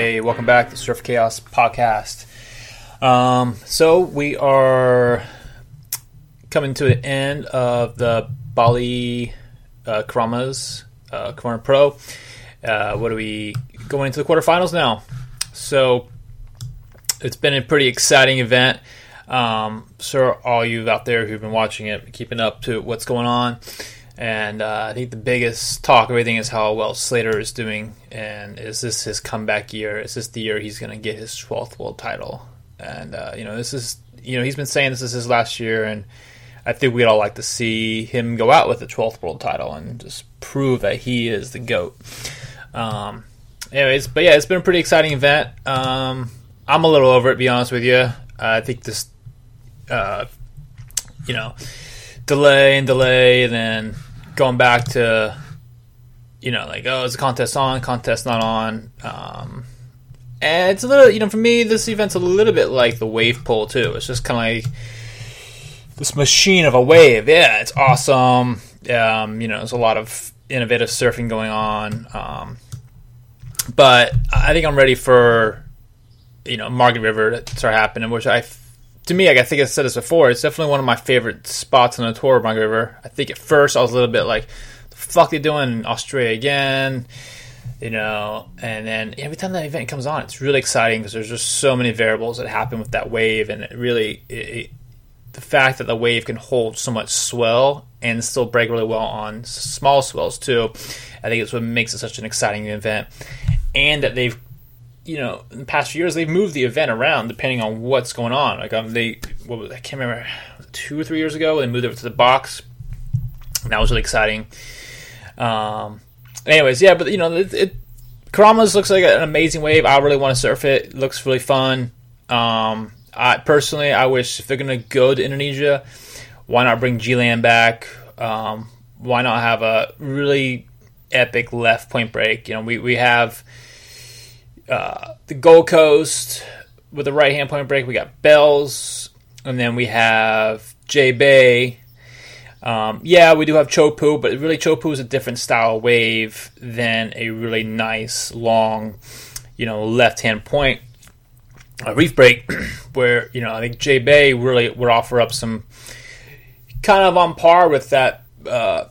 Hey, welcome back to Surf Chaos Podcast. Um, so we are coming to the end of the Bali uh, Keramas uh, Corner Pro. Uh, what are we going into the quarterfinals now? So it's been a pretty exciting event. Um, so all you out there who've been watching it, keeping up to what's going on. And uh, I think the biggest talk of everything is how well Slater is doing, and is this his comeback year? Is this the year he's going to get his 12th world title? And uh, you know, this is you know he's been saying this is his last year, and I think we'd all like to see him go out with the 12th world title and just prove that he is the goat. Um, anyways, but yeah, it's been a pretty exciting event. Um, I'm a little over it, to be honest with you. I think this, uh, you know, delay and delay, and then going back to, you know, like oh, is the contest on? Contest not on? Um, and it's a little, you know, for me, this event's a little bit like the wave pool too. It's just kind of like this machine of a wave. Yeah, it's awesome. Um, you know, there's a lot of innovative surfing going on. Um, but I think I'm ready for you know Margaret River to start happening, which I, to me, I think I said this before. It's definitely one of my favorite spots on the tour, of Margaret River. I think at first I was a little bit like, "The fuck they doing in Australia again?" You know, and then every time that event comes on, it's really exciting because there's just so many variables that happen with that wave, and it really, it, it, the fact that the wave can hold so much swell and still break really well on small swells too. I think it's what makes it such an exciting event, and that they've you know, in the past few years, they've moved the event around depending on what's going on. Like, um, they, what was, I can't remember, two or three years ago, they moved over to the box. And that was really exciting. Um, anyways, yeah, but you know, it, it Keramas looks like an amazing wave. I really want to surf it. it looks really fun. Um, I personally, I wish if they're gonna go to Indonesia, why not bring G-Land back? Um, why not have a really epic left point break? You know, we we have uh, the Gold Coast with a right hand point break. We got Bells, and then we have J Bay. Um, yeah, we do have Chopu, but really Chopu is a different style wave than a really nice long, you know, left hand point a reef break. where you know I think J Bay really would offer up some kind of on par with that. Uh,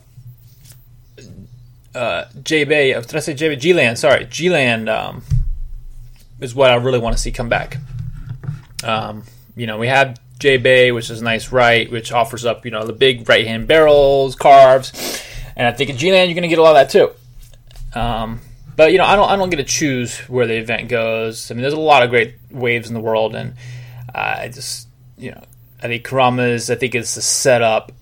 uh, J Bay, did I say J Bay? G Land, sorry, G Land um, is what I really want to see come back. Um, you know, we have J Bay, which is a nice right, which offers up, you know, the big right hand barrels, carves. And I think in G Land, you're going to get a lot of that too. Um, but, you know, I don't, I don't get to choose where the event goes. I mean, there's a lot of great waves in the world. And I just, you know, I think Keramas I think it's the setup.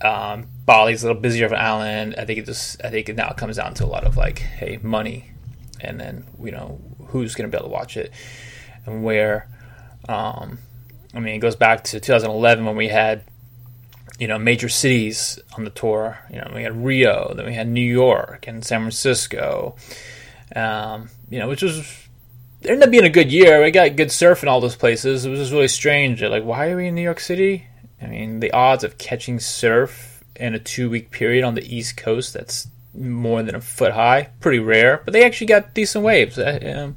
Um, Bali's a little busier of an island. I think it just, I think it now comes down to a lot of like, hey, money. And then, you know, who's going to be able to watch it and where. Um, I mean, it goes back to 2011 when we had, you know, major cities on the tour. You know, we had Rio, then we had New York and San Francisco. Um, you know, which was it ended up being a good year. We got good surf in all those places. It was just really strange. Like, why are we in New York City? I mean, the odds of catching surf in a two week period on the East Coast that's more than a foot high. Pretty rare, but they actually got decent waves. Um,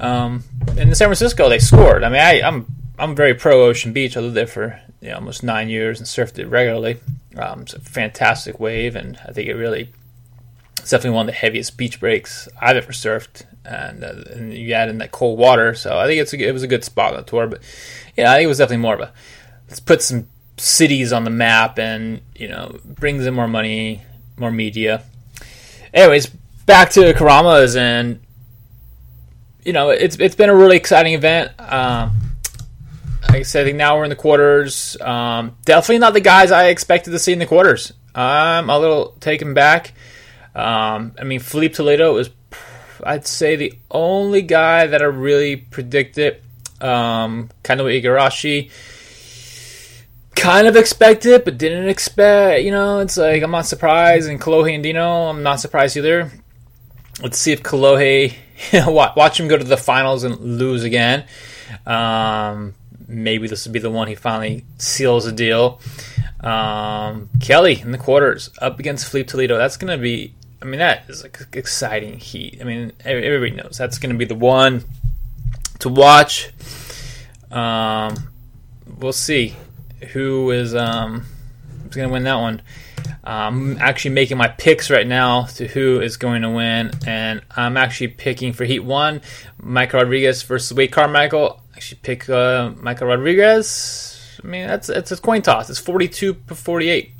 um, in San Francisco, they scored. I mean, I, am I'm, I'm very pro Ocean Beach. I lived there for you know, almost nine years and surfed it regularly. Um, it's a fantastic wave, and I think it really it's definitely one of the heaviest beach breaks I've ever surfed. And, uh, and you add in that cold water, so I think it's a, it was a good spot on the tour. But yeah, I think it was definitely more of a let's put some cities on the map and you know brings in more money more media. Anyways, back to Keramas, and you know it's it's been a really exciting event. Um, like I said, I think now we're in the quarters. Um, definitely not the guys I expected to see in the quarters. I'm a little taken back. Um, I mean, Filipe Toledo was, I'd say, the only guy that I really predicted. Um, kind of Igarashi kind of expect it, but didn't expect. You know, it's like I'm not surprised. And Kolohe Andino, I'm not surprised either. Let's see if Kolohe watch him go to the finals and lose again. Um, maybe this will be the one he finally seals a deal. Um, Kelly in the quarters up against Filipe Toledo. That's to be I mean, that is like exciting heat. I mean, everybody knows that's to be the one to watch. Um, we'll see who is um, who's going to win that one. I'm actually making my picks right now to who is going to win, and I'm actually picking for Heat One, Michael Rodrigues versus Wade Carmichael. Actually pick uh, Michael Rodrigues. I mean, that's it's a coin toss. It's 42 to 48.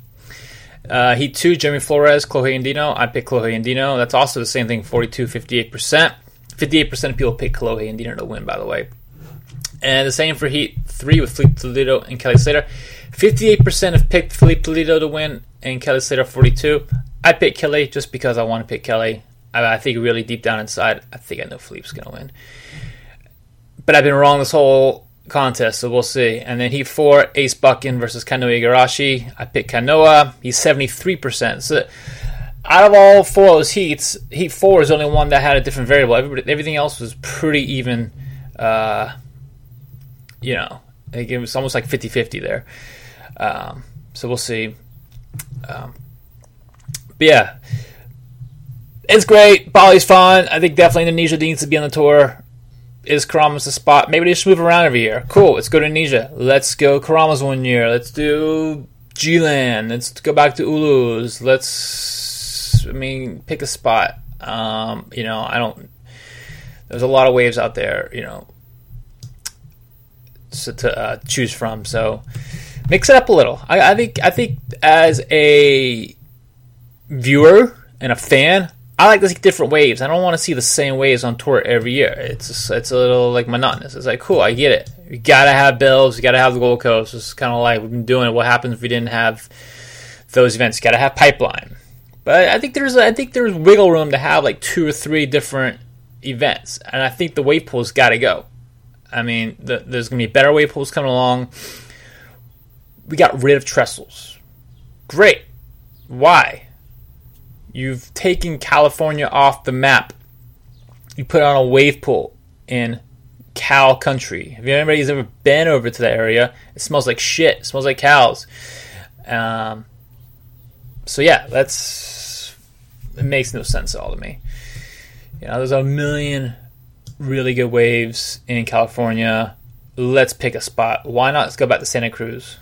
Uh, heat 2, Jeremy Flores, Kolohe Andino. I pick Kolohe Andino. That's also the same thing, 42 58%. 58% of people pick Kolohe Andino to win, by the way. And the same for Heat 3 with Filipe Toledo and Kelly Slater. 58% have picked Filipe Toledo to win, and Kelly Slater 42. I pick Kelly just because I want to pick Kelly. I, I think really deep down inside, I think I know Filipe's going to win. But I've been wrong this whole contest, so we'll see. And then Heat 4, Ace Buchan versus Kanoa Igarashi. I pick Kanoa. He's 73%. So out of all four of those heats, Heat 4 is the only one that had a different variable. Everybody, everything else was pretty even. Uh, you know, it was almost like 50 50 there. Um, so we'll see. Um, but yeah, it's great. Bali's fun. I think definitely Indonesia needs to be on the tour. Is Keramas the spot? Maybe they should move around every year. Cool. Let's go to Indonesia. Let's go Keramas one year. Let's do G-Land. Let's go back to Ulus. Let's, I mean, pick a spot. Um, you know, I don't. There's a lot of waves out there. You know, to, uh, choose from. So mix it up a little. I, I think I think as a viewer and a fan, I like to see different waves. I don't want to see the same waves on tour every year. It's just, it's a little like monotonous. It's like cool, I get it. You gotta have Bells. You gotta have the Gold Coast. It's kind of like we've been doing it. What happens if we didn't have those events? You gotta have pipeline. But I think there's I think there's wiggle room to have like two or three different events, and I think the wave pool's got to go. I mean, the, there's gonna be better wave pools coming along we got rid of trestles. Great. Why? You've taken California off the map. You put on a wave pool in cow country. If anybody's ever been over to that area, it smells like shit. It smells like cows. Um, so yeah, that's it makes no sense at all to me. You know, there's a million really good waves in California. Let's pick a spot. Why not? Let's go back to Santa Cruz.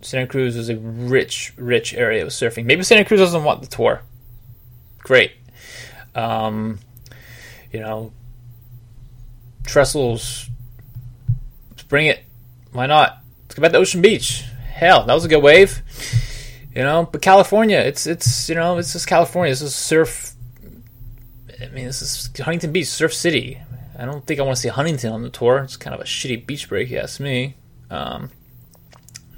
Santa Cruz is a rich, rich area of surfing. Maybe Santa Cruz doesn't want the tour. Great. Um, you know, trestles. Bring it. Why not? Let's go back to Ocean Beach. Hell, that was a good wave. You know, but California, it's it's you know, it's just California. This is surf. I mean, this is Huntington Beach, Surf City. I don't think I want to see Huntington on the tour. It's kind of a shitty beach break, you ask me. Um,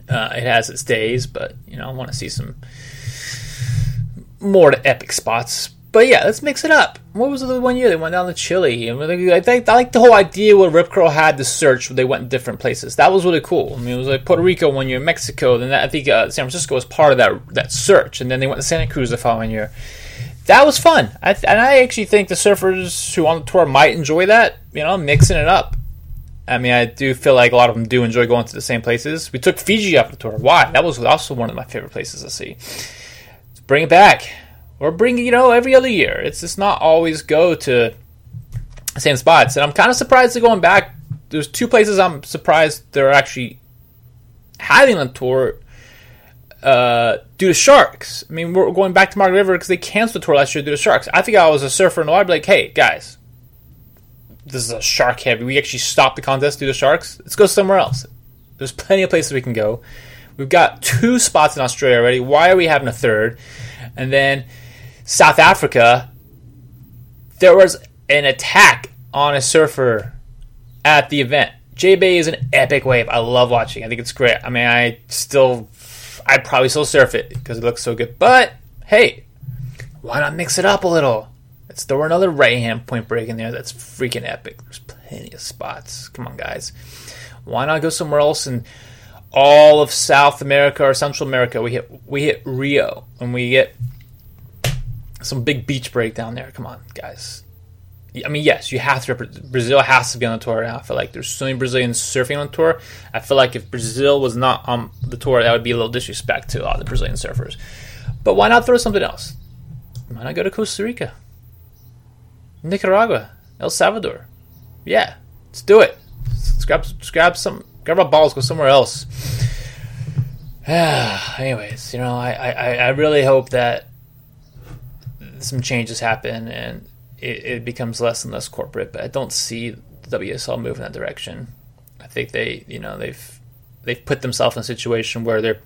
uh, it has its days, but you know I want to see some more epic spots. But yeah, let's mix it up. What was the one year they went down to Chile? I think I like the whole idea what Rip Curl had to search. They went different places. That was really cool. I mean, it was like Puerto Rico one year, Mexico. Then that, I think uh, San Francisco was part of that that search. And then they went to Santa Cruz the following year. That was fun. I th- and I actually think the surfers who on the tour might enjoy that. You know, mixing it up. I mean, I do feel like a lot of them do enjoy going to the same places. We took Fiji off the tour. Why? That was also one of my favorite places to see. Bring it back. Or bring you know, every other year. It's just not always go to the same spots. And I'm kind of surprised they're going back. There's two places I'm surprised they're actually having a tour uh, due to sharks. I mean, we're going back to Margaret River because they canceled the tour last year due to sharks. I think I was a surfer in the water, I'd be like, hey, guys, this is a shark heavy. We actually stopped the contest due to sharks. Let's go somewhere else. There's plenty of places we can go. We've got two spots in Australia already. Why are we having a third? And then South Africa, there was an attack on a surfer at the event. J Bay is an epic wave. I love watching. I think it's great. I mean, I still, I'd probably still surf it because it looks so good. But hey, why not mix it up a little? Let's throw another right hand point break in there. That's freaking epic. There's plenty of spots. Come on, guys. Why not go somewhere else in all of South America or Central America? We hit we hit Rio and we get some big beach break down there. Come on, guys. I mean, yes, you have to. Brazil has to be on the tour now. I feel like there's so many Brazilians surfing on the tour. I feel like if Brazil was not on the tour, that would be a little disrespect to a lot of the Brazilian surfers. But why not throw something else? why not go to Costa Rica, Nicaragua, El Salvador? Yeah, let's do it. Let's grab, let's grab some, grab our balls, go somewhere else. Anyways, you know, I, I, I really hope that some changes happen and it, it becomes less and less corporate. But I don't see the WSL move in that direction. I think they, you know, they've they've put themselves in a situation where they're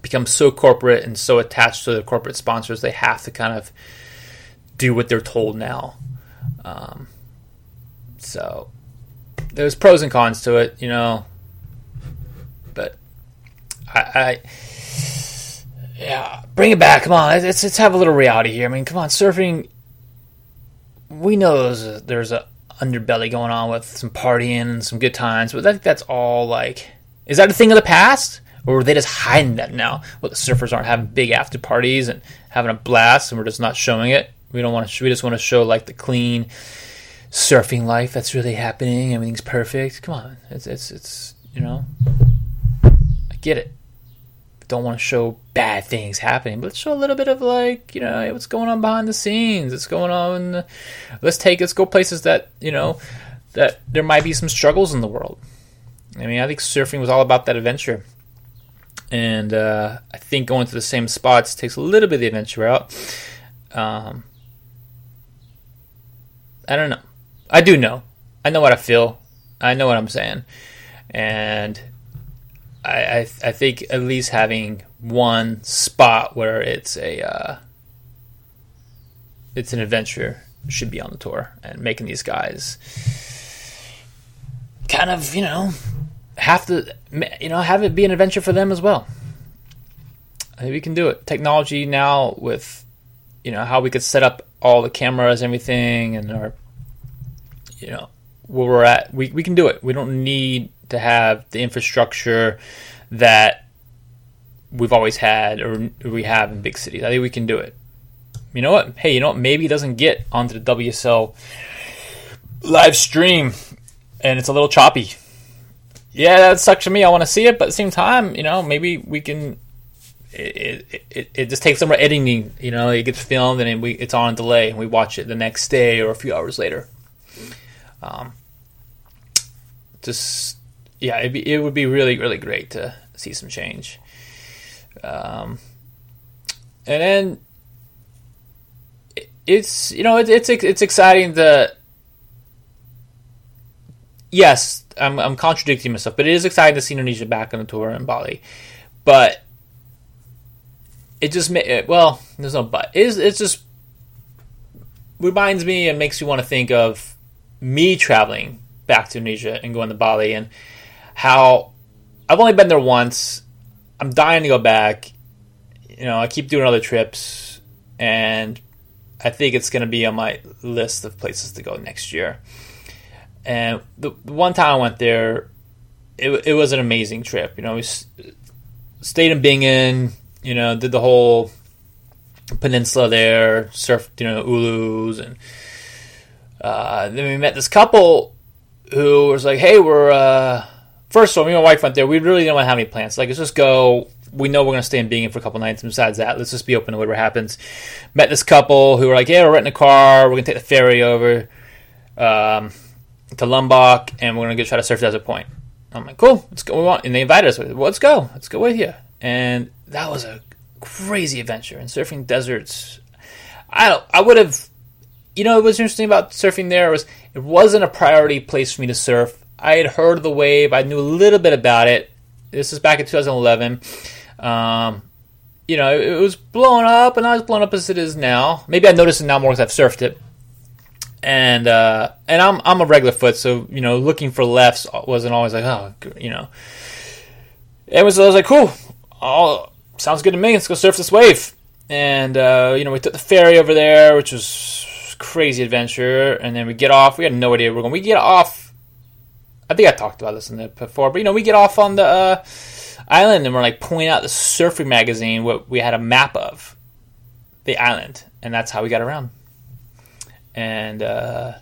become so corporate and so attached to their corporate sponsors, they have to kind of do what they're told now. Um, so there's pros and cons to it, you know. But I, I yeah, bring it back. Come on, let's let's have a little reality here. I mean, come on, surfing. We know there's a, there's a underbelly going on with some partying and some good times, but I think that's all like. Is that a thing of the past? Or are they just hiding that now? Well, the surfers aren't having big after parties and having a blast, and we're just not showing it. We don't want to. We just want to show like the clean surfing life that's really happening. Everything's perfect. Come on, it's it's it's you know. I get it. Don't want to show bad things happening, but let's show a little bit of like you know what's going on behind the scenes. What's going on. Let's take let's go places that you know that there might be some struggles in the world. I mean, I think surfing was all about that adventure and uh, I think going to the same spots takes a little bit of the adventure out. Um, I don't know. I do know. I know what I feel. I know what I'm saying, and I I, I think at least having one spot where it's a uh, it's an adventure should be on the tour and making these guys kind of you know have to, you know, have it be an adventure for them as well. I think we can do it. Technology now with, you know, how we could set up all the cameras, everything, and our, you know, where we're at, we, we can do it. We don't need to have the infrastructure that we've always had or we have in big cities. I think we can do it. You know what? Hey, you know what? Maybe it doesn't get onto the WSL live stream and it's a little choppy yeah, that sucks for me. I want to see it, but at the same time, you know, maybe we can. It, it, it just takes some editing. You know, it gets filmed and we it's on delay, and we watch it the next day or a few hours later. Um, just yeah, it'd be, it would be really really great to see some change. Um, and then it's you know it, it's it's exciting that yes I'm, I'm contradicting myself, but it is exciting to see Indonesia back on the tour in Bali. But it just well, there's no but. It is, it's just reminds me and makes you want to think of me traveling back to Indonesia and going to Bali and how I've only been there once. I'm dying to go back. You know, I keep doing other trips, and I think it's going to be on my list of places to go next year. And the, one time I went there, it, it was an amazing trip. You know, we stayed in Bingin, you know, did the whole peninsula there, surfed, you know, Ulus, and uh, then we met this couple who was like, "Hey, we're uh, first of all, me and my wife went there. We really didn't want to have any plans. Like, let's just go. We know we're going to stay in Bingin for a couple nights. And besides that, let's just be open to whatever happens." Met this couple who were like, "Yeah, we're renting a car. We're going to take the ferry over." Um, to Lombok, and we're gonna go try to surf Desert Point. I'm like, cool, let's go. We want, and they invited us. Well, let's go. Let's go with you. And that was a crazy adventure. And surfing deserts, I don't. I would have. You know, what's interesting about surfing there was it wasn't a priority place for me to surf. I had heard of the wave. I knew a little bit about it. This is back in 2011. Um, you know, it, was blowing up, and not as blown up as it is now. Maybe I noticed it now more because I've surfed it and uh, and I'm I'm a regular foot, so you know, looking for lefts wasn't always like oh, you know. It was I was like cool, oh, sounds good to me. Let's go surf this wave, and uh, you know, we took the ferry over there, which was crazy adventure, and then we get off. We had no idea we are going. We get off. I think I talked about this in the before, but you know, we get off on the uh, island, and we're like pulling out the surfing magazine. What we had a map of the island, and that's how we got around and uh,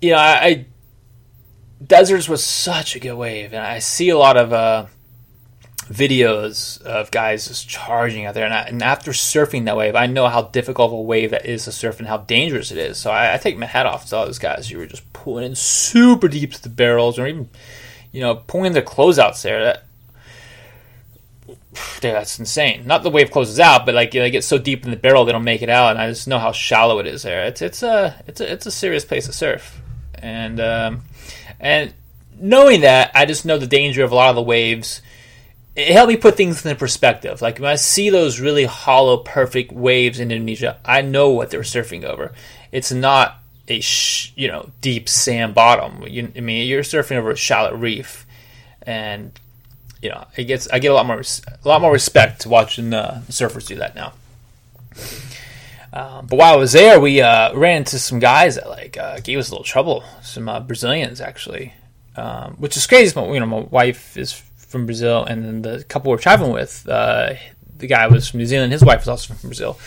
you know, I, I, deserts was such a good wave, and I see a lot of uh, videos of guys just charging out there. And, I, and, after surfing that wave, I know how difficult of a wave that is to surf and how dangerous it is. So I, I take my hat off to all those guys who were just pulling in super deep to the barrels or even, you know, pulling their closeouts there. That, dude, that's insane. Not the wave closes out, but like you know, they get so deep in the barrel they don't make it out, and I just know how shallow it is there. It's it's a it's a it's a serious place to surf, and um, and knowing that, I just know the danger of a lot of the waves it helped me put things in perspective. Like when I see those really hollow, perfect waves in Indonesia, I know what they're surfing over. It's not a sh- you know deep sand bottom. You, I mean, you're surfing over a shallow reef, and you know it gets I get a lot more a lot more respect watching uh, surfers do that now. Um, but while I was there, we uh, ran into some guys that like uh, gave us a little trouble. Some uh, Brazilians actually, um, which is crazy. But you know, my wife is from Brazil, and then the couple we're traveling with, uh, the guy was from New Zealand. His wife was also from Brazil.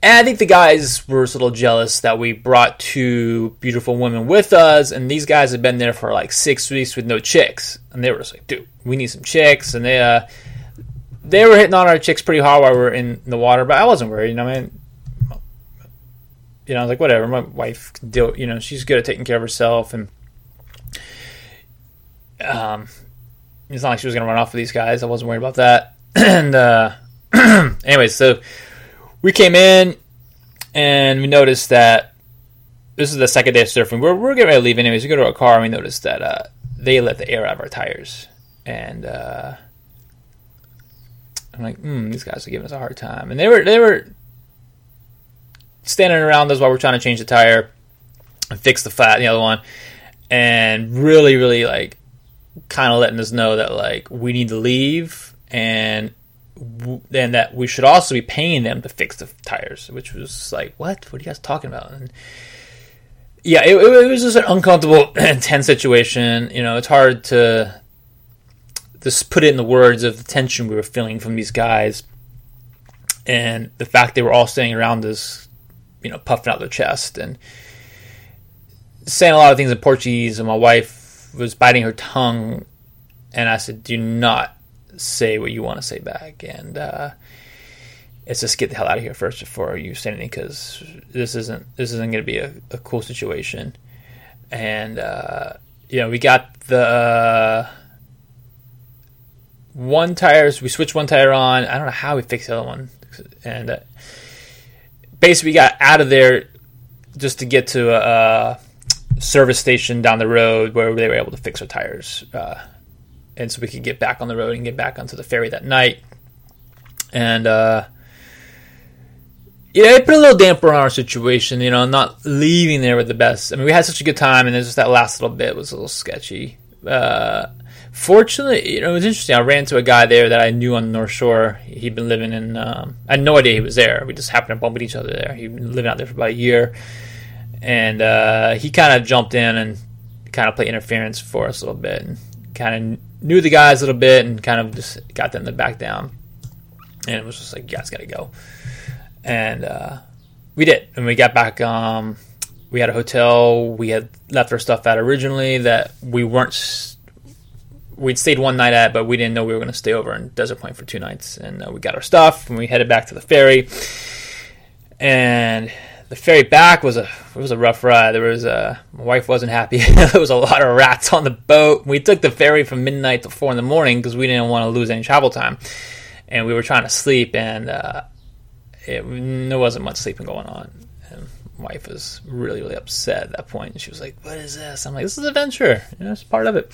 And I think the guys were a little jealous that we brought two beautiful women with us, and these guys had been there for like six weeks with no chicks, and they were just like, "Dude, we need some chicks." And they uh, they were hitting on our chicks pretty hard while we were in the water, but I wasn't worried. You know, I mean, you know, I was like, whatever. My wife can deal. You know, she's good at taking care of herself, and um, it's not like she was going to run off with these guys. I wasn't worried about that. and uh, anyways, so we came in and we noticed that this is the second day of surfing. We're, we're getting ready to leave anyways. We go to our car and we noticed that uh, they let the air out of our tires. And uh, I'm like, hmm, these guys are giving us a hard time. And they were they were standing around us while we're trying to change the tire and fix the flat, in the other one, and really, really like kind of letting us know that like we need to leave and then that we should also be paying them to fix the tires, which was like, what? What are you guys talking about? And yeah, it, it was just an uncomfortable, tense situation. You know, it's hard to just put it in the words of the tension we were feeling from these guys, and the fact they were all standing around us, you know, puffing out their chest and saying a lot of things in Portuguese. And my wife was biting her tongue, and I said, "Do not say what you want to say back." And uh, it's just get the hell out of here first before you say anything, because this isn't this isn't going to be a, a, cool situation. And uh, you know, we got the uh, one tires. We switched one tire on. I don't know how we fixed the other one, and uh, basically we got out of there just to get to a service station down the road where they were able to fix our tires. Uh, and so we could get back on the road and get back onto the ferry that night. And, uh, yeah, it put a little damper on our situation, you know, not leaving there with the best. I mean, we had such a good time, and it's just that last little bit was a little sketchy. Uh, fortunately, you know, it was interesting. I ran into a guy there that I knew on the North Shore. He'd been living in, um, I had no idea he was there. We just happened to bump into each other there. He'd been living out there for about a year and uh, he kind of jumped in and kind of played interference for us a little bit, and kind of knew the guys a little bit, and kind of just got them to back down. And it was just like, you guys got to go, and uh, we did. And we got back. Um, we had a hotel. We had left our stuff at originally that we weren't. We'd stayed one night at, but we didn't know we were going to stay over in Desert Point for two nights. And uh, we got our stuff, and we headed back to the ferry. And the ferry back was a it was a rough ride. There was a uh, my wife wasn't happy. there was a lot of rats on the boat. We took the ferry from midnight to four in the morning because we didn't want to lose any travel time, and we were trying to sleep, and uh, it, there wasn't much sleeping going on. And my wife was really really upset at that point. And she was like, "What is this?" I'm like, "This is adventure. You know, it's part of it."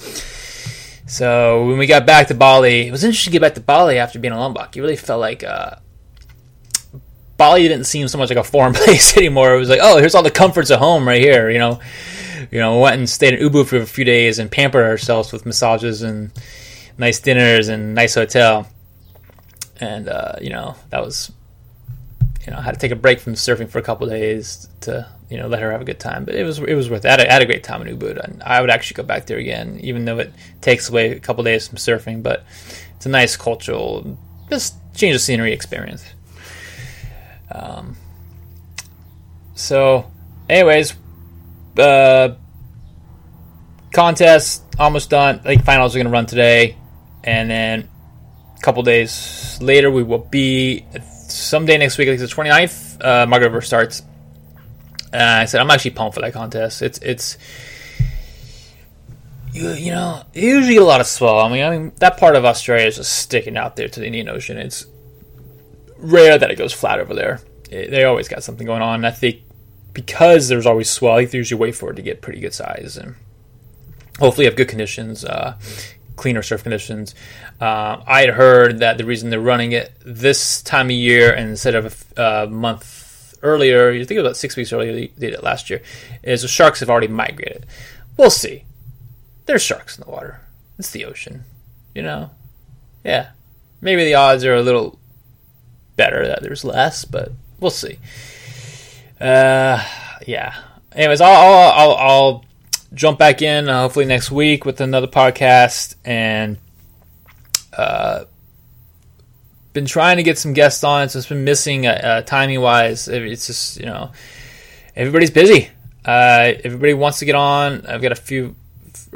So when we got back to Bali, it was interesting to get back to Bali after being in Lombok. You really felt like uh, Bali didn't seem so much like a foreign place anymore. It was like, oh, here's all the comforts of home right here. You know, you know, we went and stayed in Ubud for a few days and pampered ourselves with massages and nice dinners and nice hotel. And uh, you know, that was, you know, I had to take a break from surfing for a couple days to you know let her have a good time. But it was it was worth it. I had a, I had a great time in Ubud, and I would actually go back there again, even though it takes away a couple days from surfing. But it's a nice cultural, just change of scenery experience. Um, so, anyways, uh, contest almost done. I think finals are going to run today, and then a couple days later, we will be someday next week, like the 29th. Uh, Margaret River starts. And I said I'm actually pumped for that contest. It's it's you, you know usually a lot of swell. I mean, I mean that part of Australia is just sticking out there to the Indian Ocean. It's rare that it goes flat over there. It, they always got something going on. I think because there's always swell, they usually for it to get pretty good size and hopefully have good conditions, uh, cleaner surf conditions. Uh, I had heard that the reason they're running it this time of year instead of a uh, month earlier, you think about six weeks earlier, they did it last year, is the sharks have already migrated. We'll see. There's sharks in the water. It's the ocean, you know. Yeah, maybe the odds are a little better that there's less, but we'll see. Uh, yeah. Anyways, I'll, I'll, I'll, I'll jump back in uh, hopefully next week with another podcast and uh, been trying to get some guests on. So it's been missing uh, uh timing wise. It's just you know everybody's busy. Uh, everybody wants to get on. I've got a few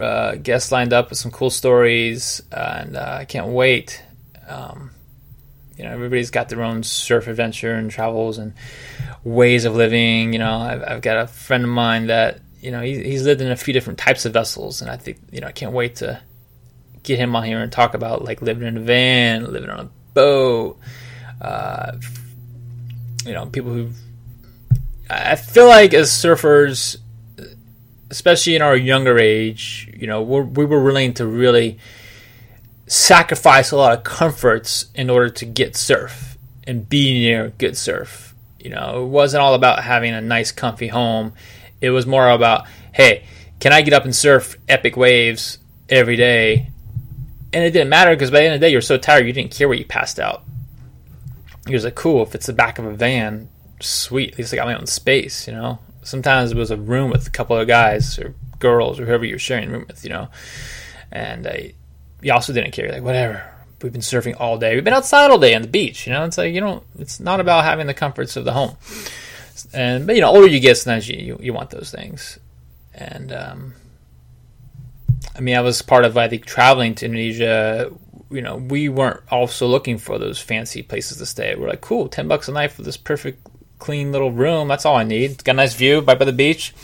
uh, guests lined up with some cool stories, and I can't wait. Um, you know, everybody's got their own surf adventure and travels and ways of living. You know, I've, I've got a friend of mine that you know he, he's lived in a few different types of vessels, and I think you know I can't wait to get him on here and talk about like living in a van, living on a boat. Uh, you know, people who I feel like as surfers, especially in our younger age, you know, we're, we were willing to really sacrifice a lot of comforts in order to get surf and be near good surf. You know, it wasn't all about having a nice, comfy home. It was more about, hey, can I get up and surf epic waves every day? And it didn't matter because by the end of the day, you're so tired you didn't care where you passed out. It was like, cool, if it's the back of a van, sweet. At least I got my own space, you know? Sometimes it was a room with a couple of guys or girls or whoever you're sharing a room with, you know? And I, you also didn't care. Like, whatever. We've been surfing all day. We've been outside all day on the beach. You know, it's like, you know, it's not about having the comforts of the home. And, but, you know, older you get, sometimes you, you, you want those things. And, um, I mean, I was part of, I think, traveling to Indonesia. You know, we weren't also looking for those fancy places to stay. We're like, cool, 10 bucks a night for this perfect, clean little room. That's all I need. got a nice view right by the beach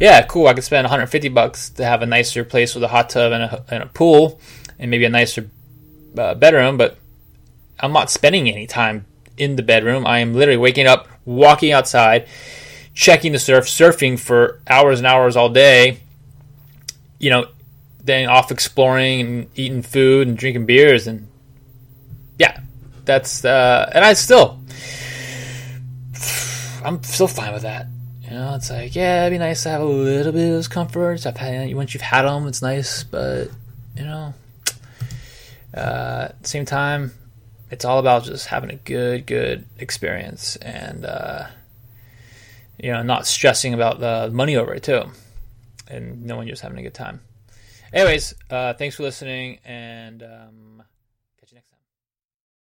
yeah, cool. I could spend 150 bucks to have a nicer place with a hot tub and a, and a pool and maybe a nicer uh, bedroom, but I'm not spending any time in the bedroom. I am literally waking up, walking outside, checking the surf, surfing for hours and hours all day. You know, then off exploring and eating food and drinking beers and yeah, that's uh, and I still I'm still fine with that. You know, it's like yeah, it'd be nice to have a little bit of those comforts. I've had once you've had them, it's nice, but you know, uh, at the same time, it's all about just having a good, good experience and, uh, you know, not stressing about the money over it too. And knowing you're just having a good time. Anyways, uh, thanks for listening and, um,